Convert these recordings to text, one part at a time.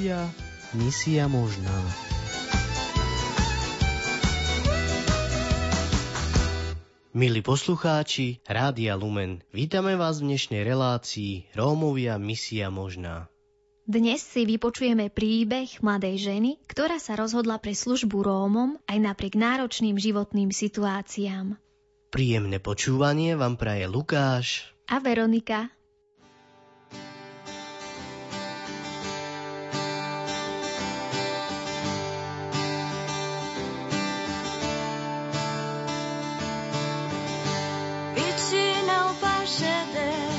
Rómovia, misia možná. Milí poslucháči Rádia Lumen, vítame vás v dnešnej relácii Rómovia misia možná. Dnes si vypočujeme príbeh mladej ženy, ktorá sa rozhodla pre službu Rómom aj napriek náročným životným situáciám. Príjemné počúvanie vám praje Lukáš a Veronika. suceder.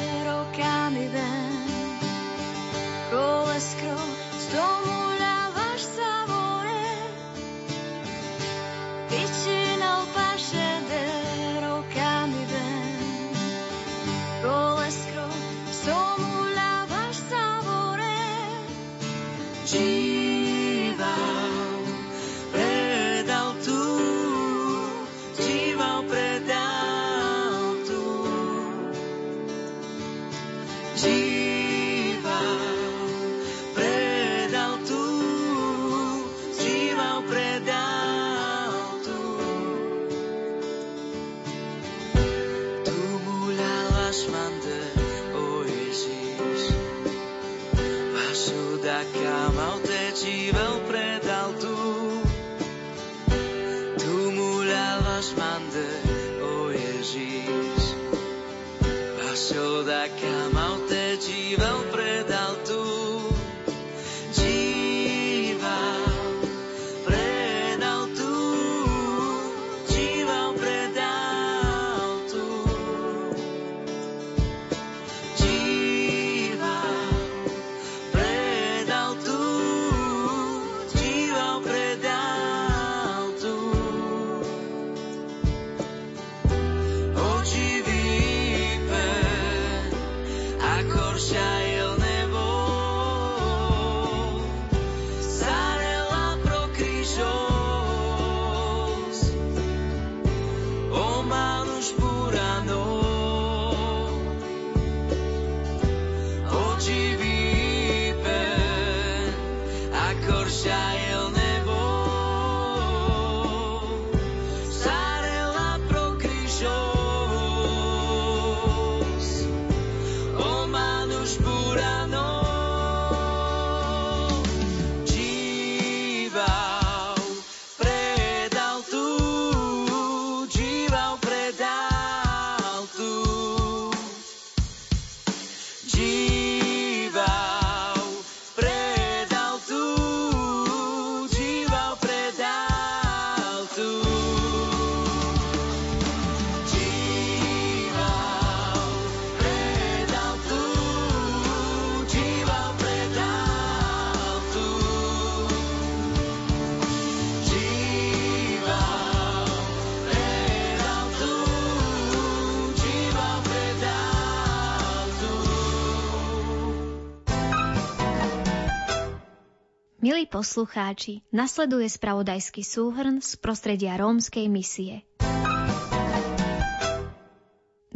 Milí poslucháči, nasleduje spravodajský súhrn z prostredia rómskej misie.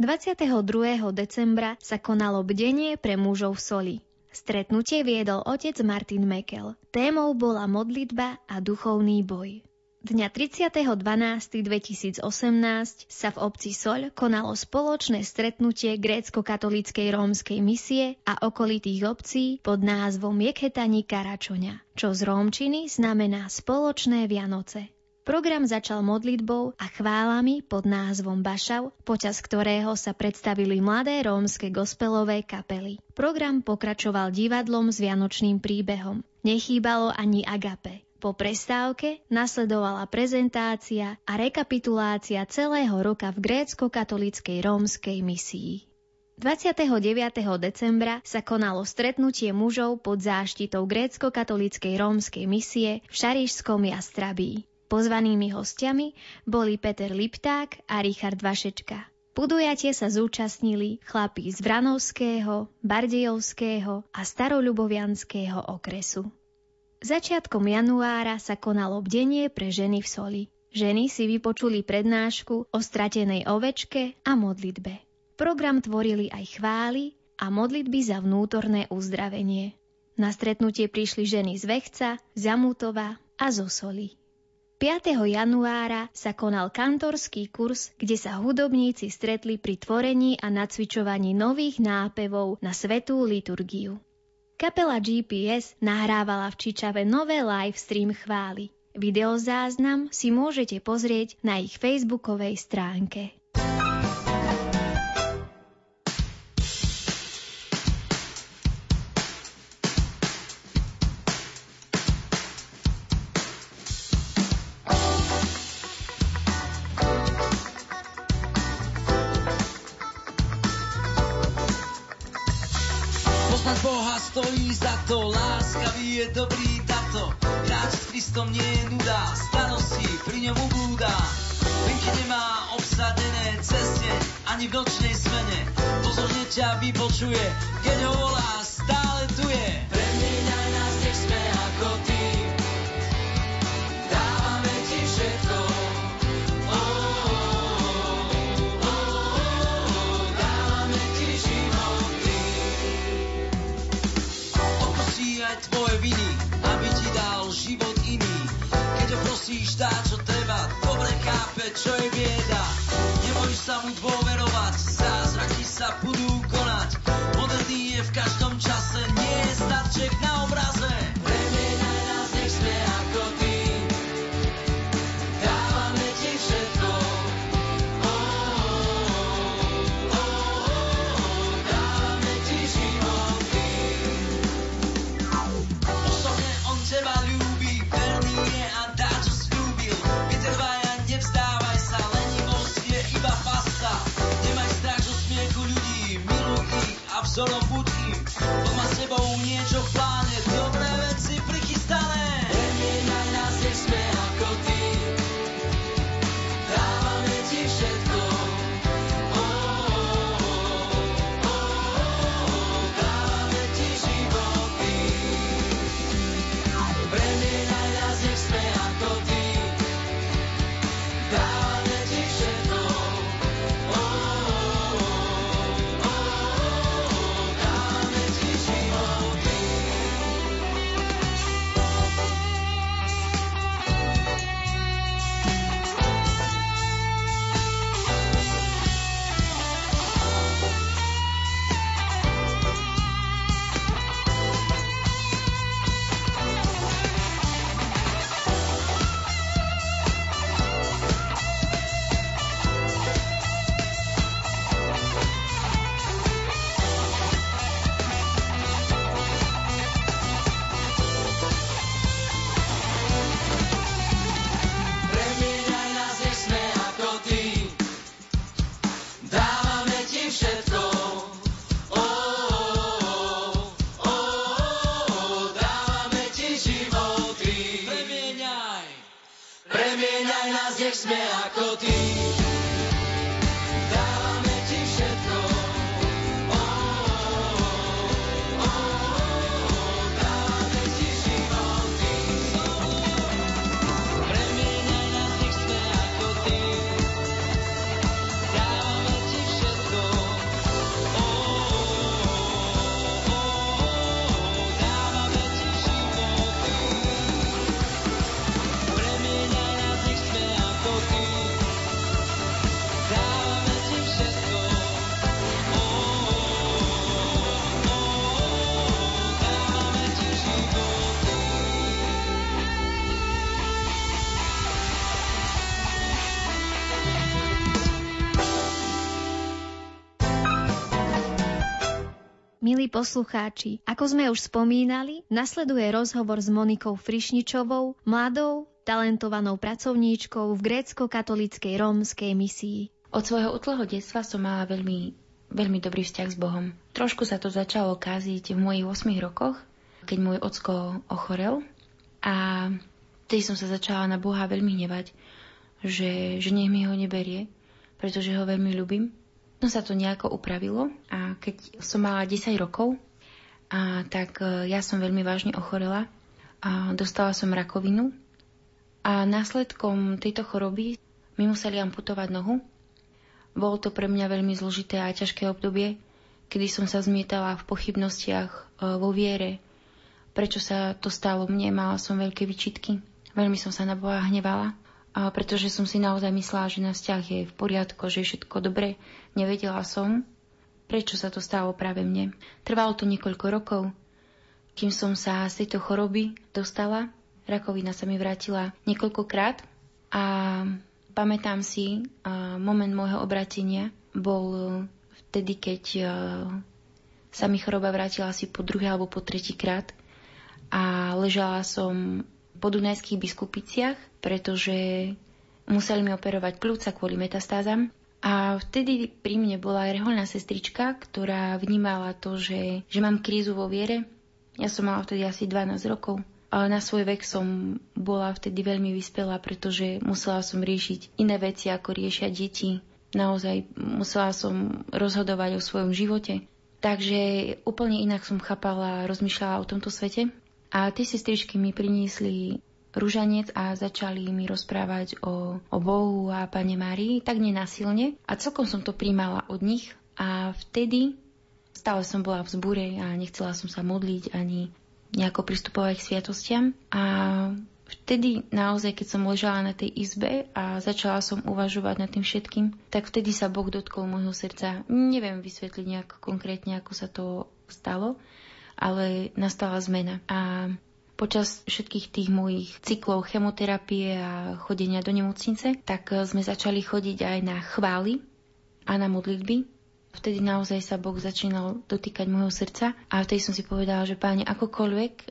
22. decembra sa konalo bdenie pre mužov v soli. Stretnutie viedol otec Martin Mekel. Témou bola modlitba a duchovný boj. Dňa 30.12.2018 sa v obci Soľ konalo spoločné stretnutie grécko-katolíckej rómskej misie a okolitých obcí pod názvom Jekhetani Karačoňa, čo z rómčiny znamená spoločné Vianoce. Program začal modlitbou a chválami pod názvom Bašav, počas ktorého sa predstavili mladé rómske gospelové kapely. Program pokračoval divadlom s vianočným príbehom. Nechýbalo ani agape. Po prestávke nasledovala prezentácia a rekapitulácia celého roka v grécko-katolíckej rómskej misii. 29. decembra sa konalo stretnutie mužov pod záštitou grécko-katolíckej rómskej misie v Šarišskom Jastrabí. Pozvanými hostiami boli Peter Lipták a Richard Vašečka. Podujatie sa zúčastnili chlapí z Vranovského, Bardejovského a Staroľubovianského okresu. Začiatkom januára sa konalo bdenie pre ženy v soli. Ženy si vypočuli prednášku o stratenej ovečke a modlitbe. Program tvorili aj chvály a modlitby za vnútorné uzdravenie. Na stretnutie prišli ženy z Vechca, Zamutova a zo Soli. 5. januára sa konal kantorský kurz, kde sa hudobníci stretli pri tvorení a nacvičovaní nových nápevov na svetú liturgiu. Kapela GPS nahrávala v Čičave nové live stream chvály. Videozáznam si môžete pozrieť na ich facebookovej stránke. Bieda. Nebojš sa mu dôverovať, zázraky sa budú Só não pude poslucháči, ako sme už spomínali, nasleduje rozhovor s Monikou Frišničovou, mladou, talentovanou pracovníčkou v grécko-katolíckej rómskej misii. Od svojho útleho detstva som mala veľmi, veľmi dobrý vzťah s Bohom. Trošku sa to začalo kaziť v mojich 8 rokoch, keď môj ocko ochorel a vtedy som sa začala na Boha veľmi hnevať, že, že nech mi ho neberie, pretože ho veľmi ľúbim. No sa to nejako upravilo a keď som mala 10 rokov, a tak e, ja som veľmi vážne ochorela a dostala som rakovinu a následkom tejto choroby mi museli amputovať nohu. Bolo to pre mňa veľmi zložité a ťažké obdobie, kedy som sa zmietala v pochybnostiach e, vo viere prečo sa to stalo mne, mala som veľké vyčitky. Veľmi som sa na Boha hnevala, a pretože som si naozaj myslela, že na vzťah je v poriadku, že je všetko dobre. Nevedela som, prečo sa to stalo práve mne. Trvalo to niekoľko rokov, kým som sa z tejto choroby dostala. Rakovina sa mi vrátila niekoľkokrát a pamätám si, moment môjho obratenia bol vtedy, keď sa mi choroba vrátila asi po druhý alebo po tretí krát a ležala som po Dunajských biskupiciach, pretože museli mi operovať plúca kvôli metastázam. A vtedy pri mne bola aj reholná sestrička, ktorá vnímala to, že, že mám krízu vo viere. Ja som mala vtedy asi 12 rokov. Ale na svoj vek som bola vtedy veľmi vyspelá, pretože musela som riešiť iné veci, ako riešia deti. Naozaj musela som rozhodovať o svojom živote. Takže úplne inak som chápala rozmýšľala o tomto svete. A tie sestričky mi priniesli rúžanec a začali mi rozprávať o, o Bohu a Pane Márii, tak nenasilne. A celkom som to príjmala od nich a vtedy stále som bola v zbure a nechcela som sa modliť ani nejako pristupovať k sviatostiam. A vtedy naozaj, keď som ležala na tej izbe a začala som uvažovať nad tým všetkým, tak vtedy sa Boh dotkol môjho srdca. Neviem vysvetliť nejak konkrétne, ako sa to stalo, ale nastala zmena. A počas všetkých tých mojich cyklov chemoterapie a chodenia do nemocnice, tak e, sme začali chodiť aj na chvály a na modlitby. Vtedy naozaj sa Boh začínal dotýkať môjho srdca a vtedy som si povedala, že páne, akokoľvek e,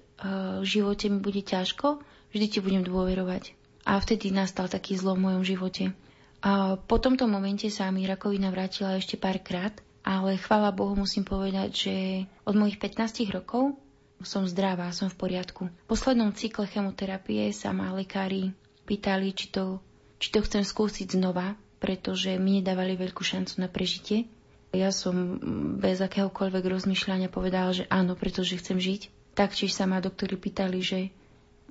v živote mi bude ťažko, vždy ti budem dôverovať. A vtedy nastal taký zlo v mojom živote. A po tomto momente sa mi rakovina vrátila ešte párkrát ale chvála Bohu musím povedať, že od mojich 15 rokov som zdravá, som v poriadku. V poslednom cykle chemoterapie sa ma lekári pýtali, či to, či to chcem skúsiť znova, pretože mi nedávali veľkú šancu na prežitie. Ja som bez akéhokoľvek rozmýšľania povedala, že áno, pretože chcem žiť. Taktiež sa ma doktori pýtali, že,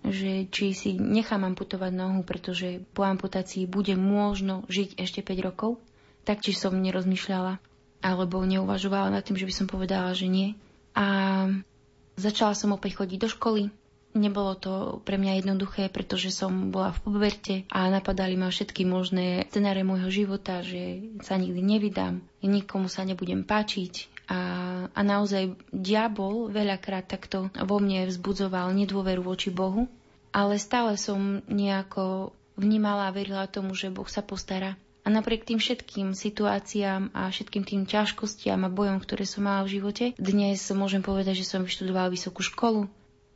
že či si nechám amputovať nohu, pretože po amputácii bude možno žiť ešte 5 rokov. Taktiež som nerozmýšľala alebo neuvažovala nad tým, že by som povedala, že nie. A začala som opäť chodiť do školy. Nebolo to pre mňa jednoduché, pretože som bola v poberte a napadali ma všetky možné scenáre môjho života, že sa nikdy nevydám, nikomu sa nebudem páčiť. A, a naozaj diabol veľakrát takto vo mne vzbudzoval nedôveru voči Bohu, ale stále som nejako vnímala a verila tomu, že Boh sa postará a napriek tým všetkým situáciám a všetkým tým ťažkostiam a bojom, ktoré som mala v živote, dnes môžem povedať, že som vyštudovala vysokú školu.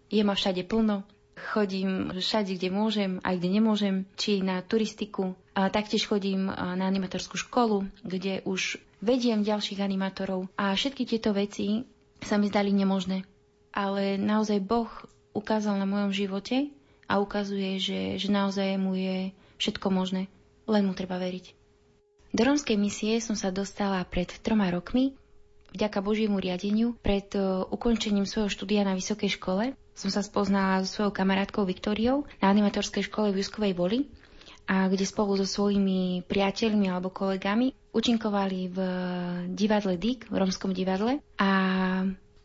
Je ma všade plno. Chodím všade, kde môžem, aj kde nemôžem, či na turistiku. A taktiež chodím na animatorskú školu, kde už vediem ďalších animátorov. A všetky tieto veci sa mi zdali nemožné. Ale naozaj Boh ukázal na mojom živote a ukazuje, že, že naozaj mu je všetko možné. Len mu treba veriť. Do rómskej misie som sa dostala pred troma rokmi. Vďaka Božiemu riadeniu pred e, ukončením svojho štúdia na vysokej škole som sa spoznala so svojou kamarátkou Viktóriou na animatorskej škole v Juskovej Voli a kde spolu so svojimi priateľmi alebo kolegami učinkovali v divadle DIK, v rómskom divadle a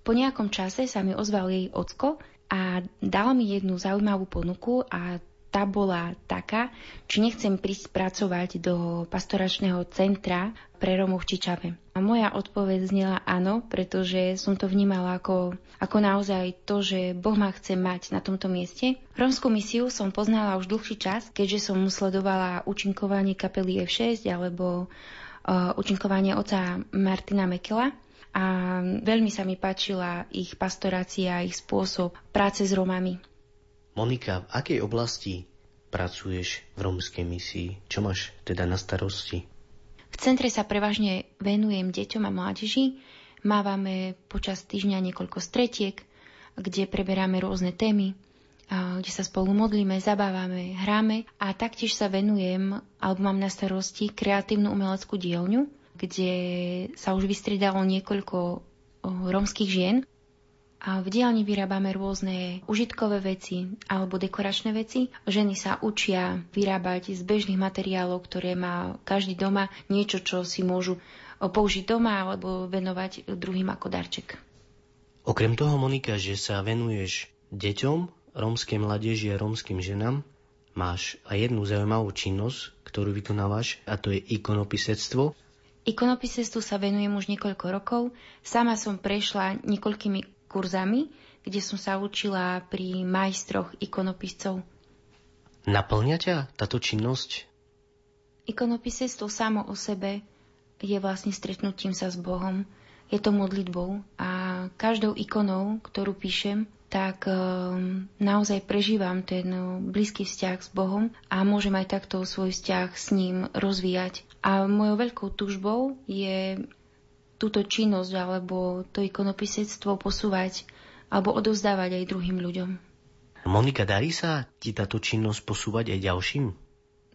po nejakom čase sa mi ozval jej ocko a dal mi jednu zaujímavú ponuku a tá bola taká, či nechcem prísť pracovať do pastoračného centra pre Romov v Čičave. A moja odpoveď znela áno, pretože som to vnímala ako, ako naozaj to, že Boh ma chce mať na tomto mieste. Rómskú misiu som poznala už dlhší čas, keďže som sledovala účinkovanie kapely F6 alebo uh, účinkovanie oca Martina Mekela a veľmi sa mi páčila ich pastorácia, ich spôsob práce s Romami. Monika, v akej oblasti pracuješ v rómskej misii? Čo máš teda na starosti? V centre sa prevažne venujem deťom a mládeži. Mávame počas týždňa niekoľko stretiek, kde preberáme rôzne témy, kde sa spolu modlíme, zabávame, hráme a taktiež sa venujem, alebo mám na starosti kreatívnu umeleckú dielňu, kde sa už vystriedalo niekoľko rómskych žien, a v dielni vyrábame rôzne užitkové veci alebo dekoračné veci. Ženy sa učia vyrábať z bežných materiálov, ktoré má každý doma, niečo, čo si môžu použiť doma alebo venovať druhým ako darček. Okrem toho, Monika, že sa venuješ deťom, rómskej mládeži a rómskym ženám máš aj jednu zaujímavú činnosť, ktorú vykonávaš, a to je ikonopisectvo. Ikonopisectvu sa venujem už niekoľko rokov. Sama som prešla niekoľkými kurzami, kde som sa učila pri majstroch ikonopiscov. Naplňa ťa táto činnosť? Ikonopisectvo samo o sebe je vlastne stretnutím sa s Bohom. Je to modlitbou a každou ikonou, ktorú píšem, tak um, naozaj prežívam ten uh, blízky vzťah s Bohom a môžem aj takto svoj vzťah s ním rozvíjať. A mojou veľkou túžbou je túto činnosť alebo to ikonopisectvo posúvať alebo odovzdávať aj druhým ľuďom. Monika, darí sa ti táto činnosť posúvať aj ďalším?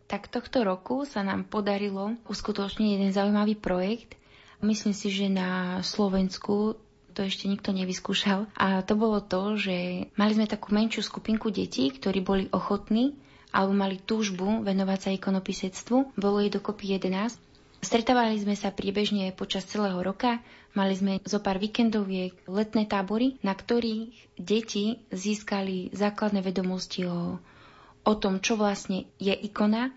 Tak tohto roku sa nám podarilo uskutočniť jeden zaujímavý projekt. Myslím si, že na Slovensku to ešte nikto nevyskúšal. A to bolo to, že mali sme takú menšiu skupinku detí, ktorí boli ochotní alebo mali túžbu venovať sa ikonopisectvu. Bolo jej dokopy 11. Stretávali sme sa priebežne počas celého roka, mali sme zo pár víkendoviek letné tábory, na ktorých deti získali základné vedomosti o, o tom, čo vlastne je ikona,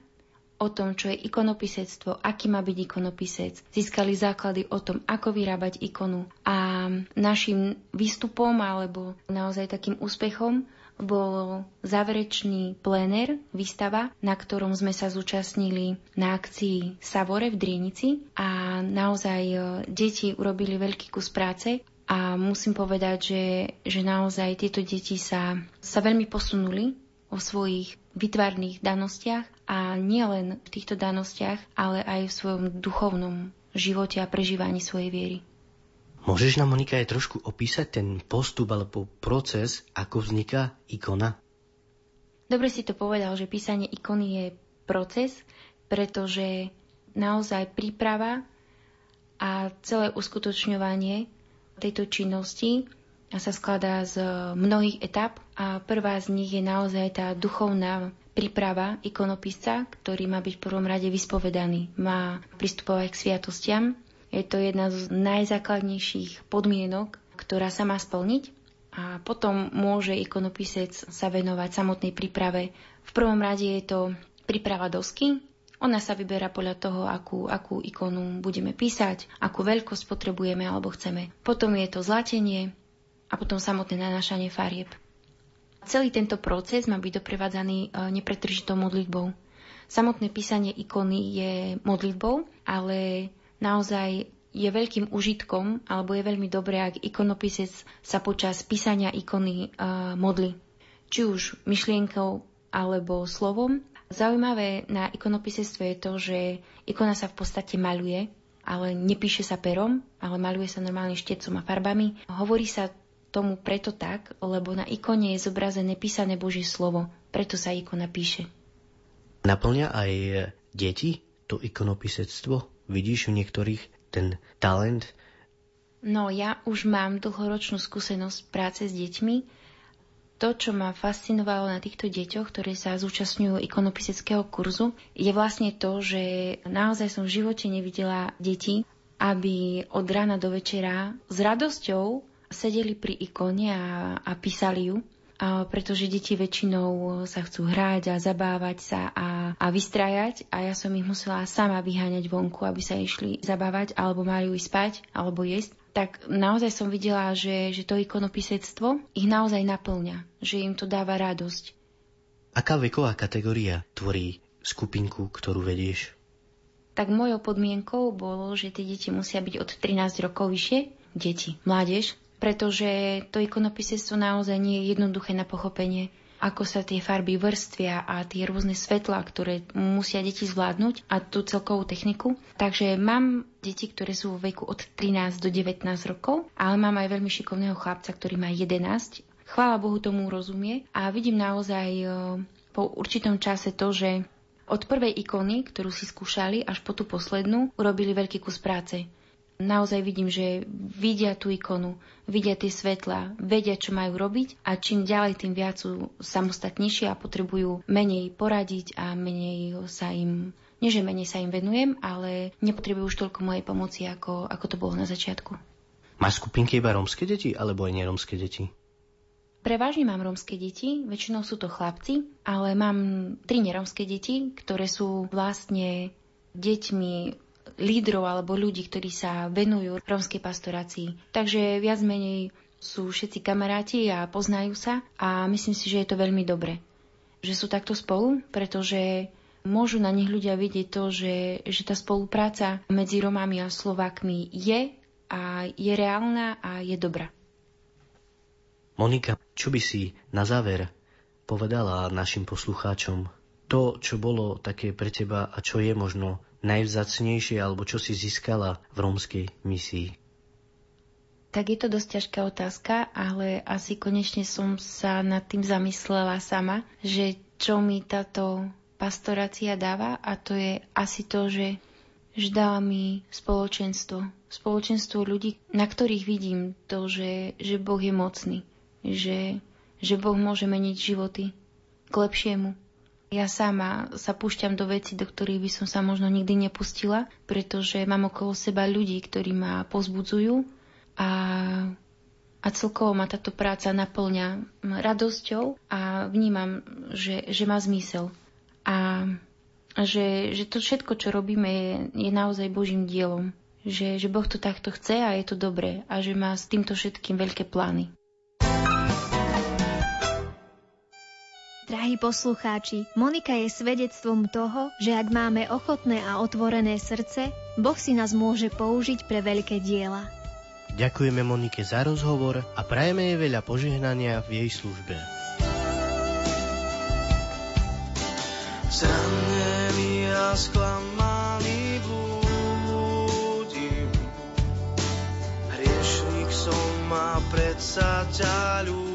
o tom, čo je ikonopisectvo, aký má byť ikonopisec. Získali základy o tom, ako vyrábať ikonu. A našim výstupom alebo naozaj takým úspechom bol záverečný pléner, výstava, na ktorom sme sa zúčastnili na akcii Savore v Drienici. A naozaj e, deti urobili veľký kus práce. A musím povedať, že, že naozaj tieto deti sa, sa veľmi posunuli o svojich vytvarných danostiach. A nielen v týchto danostiach, ale aj v svojom duchovnom živote a prežívaní svojej viery. Môžeš nám, Monika, aj trošku opísať ten postup alebo proces, ako vzniká ikona? Dobre si to povedal, že písanie ikony je proces, pretože naozaj príprava a celé uskutočňovanie tejto činnosti sa skladá z mnohých etap a prvá z nich je naozaj tá duchovná príprava ikonopisca, ktorý má byť v prvom rade vyspovedaný. Má pristupovať k sviatostiam. Je to jedna z najzákladnejších podmienok, ktorá sa má splniť a potom môže ikonopisec sa venovať samotnej príprave. V prvom rade je to príprava dosky. Ona sa vyberá podľa toho, akú, akú ikonu budeme písať, akú veľkosť potrebujeme alebo chceme. Potom je to zlatenie, a potom samotné nanášanie farieb. Celý tento proces má byť doprevádzaný e, nepretržitou modlitbou. Samotné písanie ikony je modlitbou, ale naozaj je veľkým užitkom, alebo je veľmi dobré, ak ikonopisec sa počas písania ikony uh, modli. Či už myšlienkou alebo slovom. Zaujímavé na ikonopisectve je to, že ikona sa v podstate maluje, ale nepíše sa perom, ale maluje sa normálne štecom a farbami. Hovorí sa tomu preto tak, lebo na ikone je zobrazené písané Božie slovo, preto sa ikona píše. Naplňa aj deti to ikonopisectvo? Vidíš u niektorých ten talent? No ja už mám dlhoročnú skúsenosť práce s deťmi. To, čo ma fascinovalo na týchto deťoch, ktoré sa zúčastňujú ikonopiseckého kurzu, je vlastne to, že naozaj som v živote nevidela deti, aby od rána do večera s radosťou sedeli pri ikone a, a písali ju, pretože deti väčšinou sa chcú hrať a zabávať sa a, a vystrajať a ja som ich musela sama vyháňať vonku, aby sa išli zabávať alebo mali ísť spať alebo jesť tak naozaj som videla, že, že to ikonopisectvo ich naozaj naplňa, že im to dáva radosť. Aká veková kategória tvorí skupinku, ktorú vedieš? Tak mojou podmienkou bolo, že tie deti musia byť od 13 rokov vyššie, deti, mládež, pretože to ikonopisectvo naozaj nie je jednoduché na pochopenie, ako sa tie farby vrstvia a tie rôzne svetlá, ktoré musia deti zvládnuť a tú celkovú techniku. Takže mám deti, ktoré sú vo veku od 13 do 19 rokov, ale mám aj veľmi šikovného chlapca, ktorý má 11. Chvála Bohu tomu rozumie a vidím naozaj e, po určitom čase to, že od prvej ikony, ktorú si skúšali, až po tú poslednú, urobili veľký kus práce naozaj vidím, že vidia tú ikonu, vidia tie svetla, vedia, čo majú robiť a čím ďalej, tým viac sú samostatnejšie a potrebujú menej poradiť a menej sa im, nie že menej sa im venujem, ale nepotrebujú už toľko mojej pomoci, ako, ako to bolo na začiatku. Máš skupinky iba rómske deti alebo aj nerómske deti? Prevažne mám rómske deti, väčšinou sú to chlapci, ale mám tri nerómske deti, ktoré sú vlastne deťmi lídrov alebo ľudí, ktorí sa venujú rómskej pastorácii. Takže viac menej sú všetci kamaráti a poznajú sa a myslím si, že je to veľmi dobre, že sú takto spolu, pretože môžu na nich ľudia vidieť to, že, že tá spolupráca medzi Romami a Slovákmi je a je reálna a je dobrá. Monika, čo by si na záver povedala našim poslucháčom? To, čo bolo také pre teba a čo je možno najvzácnejšie alebo čo si získala v rómskej misii? Tak je to dosť ťažká otázka, ale asi konečne som sa nad tým zamyslela sama, že čo mi táto pastorácia dáva a to je asi to, že, že mi spoločenstvo. Spoločenstvo ľudí, na ktorých vidím to, že, že Boh je mocný že, že Boh môže meniť životy k lepšiemu. Ja sama sa púšťam do veci, do ktorých by som sa možno nikdy nepustila, pretože mám okolo seba ľudí, ktorí ma pozbudzujú a, a celkovo ma táto práca naplňa radosťou a vnímam, že, že má zmysel. A, že, že to všetko, čo robíme, je, je naozaj Božím dielom. Že, že Boh to takto chce a je to dobré a že má s týmto všetkým veľké plány. Drahí poslucháči, Monika je svedectvom toho, že ak máme ochotné a otvorené srdce, Boh si nás môže použiť pre veľké diela. Ďakujeme Monike za rozhovor a prajeme jej veľa požehnania v jej službe. Zranený a sklamaný blúdim Hriešnik som a predsa ťa ľúbim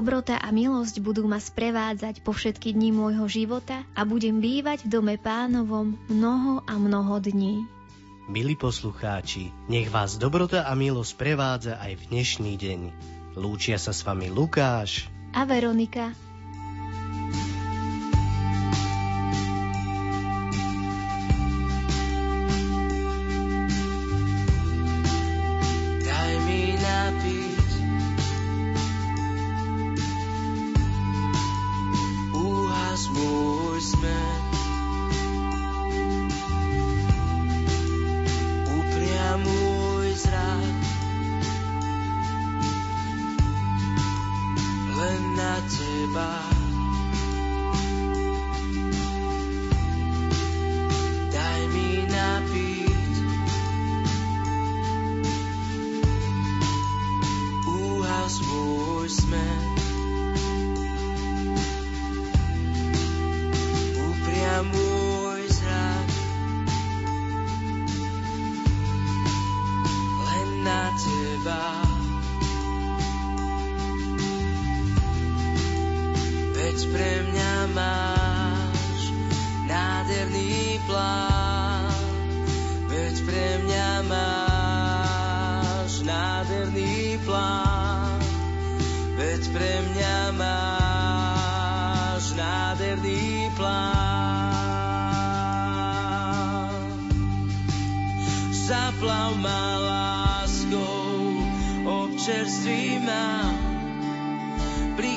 Dobrota a milosť budú ma sprevádzať po všetky dní môjho života a budem bývať v dome pánovom mnoho a mnoho dní. Milí poslucháči, nech vás dobrota a milosť prevádza aj v dnešný deň. Lúčia sa s vami Lukáš a Veronika.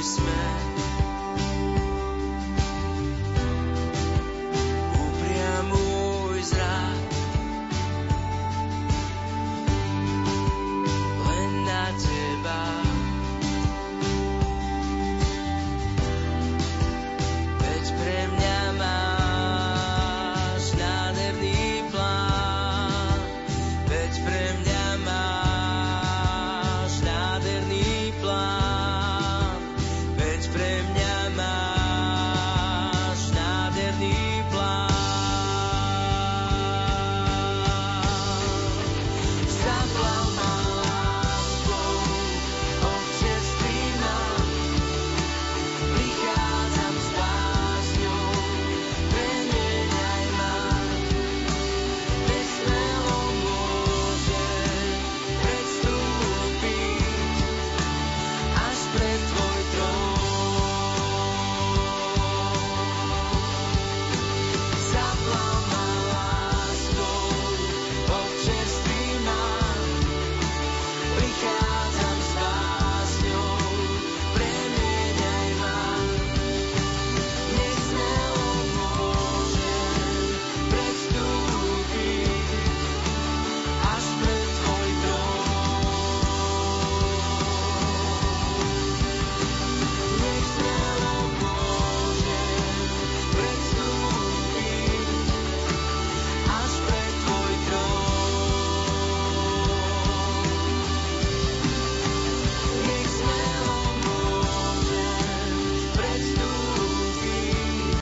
voicemail.